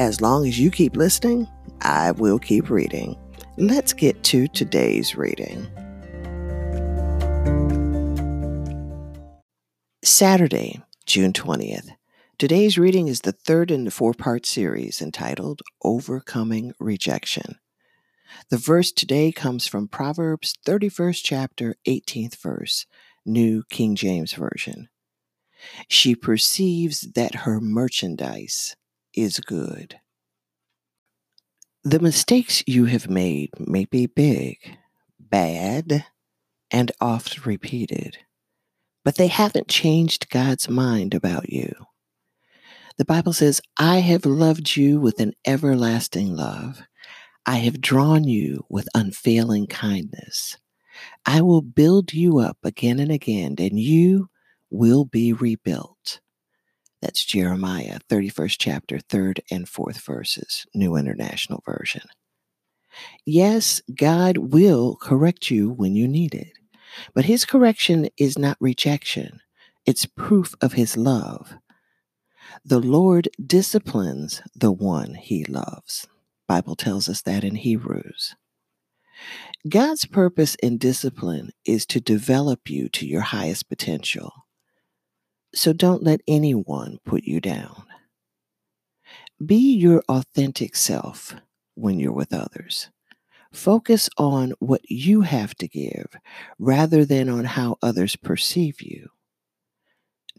as long as you keep listening, I will keep reading. Let's get to today's reading. Saturday, June 20th. Today's reading is the third in the four part series entitled Overcoming Rejection. The verse today comes from Proverbs 31st chapter, 18th verse, New King James Version. She perceives that her merchandise is good. The mistakes you have made may be big, bad, and oft repeated, but they haven't changed God's mind about you. The Bible says, I have loved you with an everlasting love. I have drawn you with unfailing kindness. I will build you up again and again, and you will be rebuilt. That's Jeremiah 31st chapter, 3rd and 4th verses, New International Version. Yes, God will correct you when you need it, but his correction is not rejection. It's proof of his love. The Lord disciplines the one he loves. Bible tells us that in Hebrews. God's purpose in discipline is to develop you to your highest potential. So don't let anyone put you down. Be your authentic self when you're with others. Focus on what you have to give rather than on how others perceive you.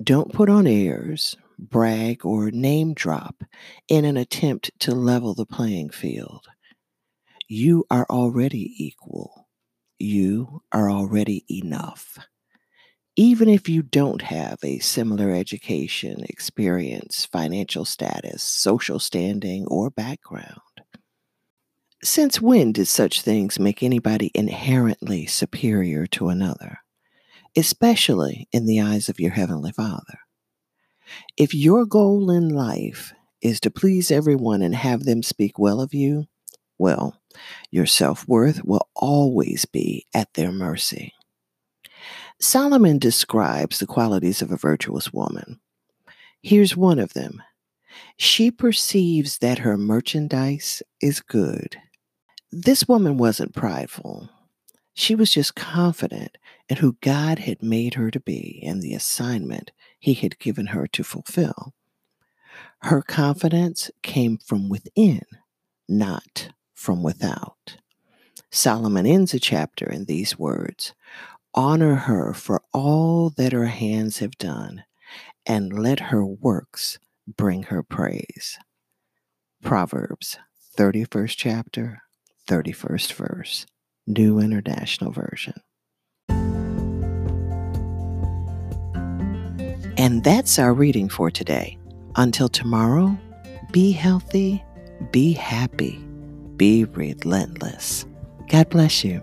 Don't put on airs, brag, or name drop in an attempt to level the playing field. You are already equal. You are already enough even if you don't have a similar education, experience, financial status, social standing, or background. Since when did such things make anybody inherently superior to another, especially in the eyes of your Heavenly Father? If your goal in life is to please everyone and have them speak well of you, well, your self worth will always be at their mercy. Solomon describes the qualities of a virtuous woman. Here's one of them she perceives that her merchandise is good. This woman wasn't prideful. She was just confident in who God had made her to be and the assignment he had given her to fulfill. Her confidence came from within, not from without. Solomon ends a chapter in these words Honor her for all that her hands have done, and let her works bring her praise. Proverbs 31st chapter, 31st verse, New International Version. And that's our reading for today. Until tomorrow, be healthy, be happy, be relentless. God bless you.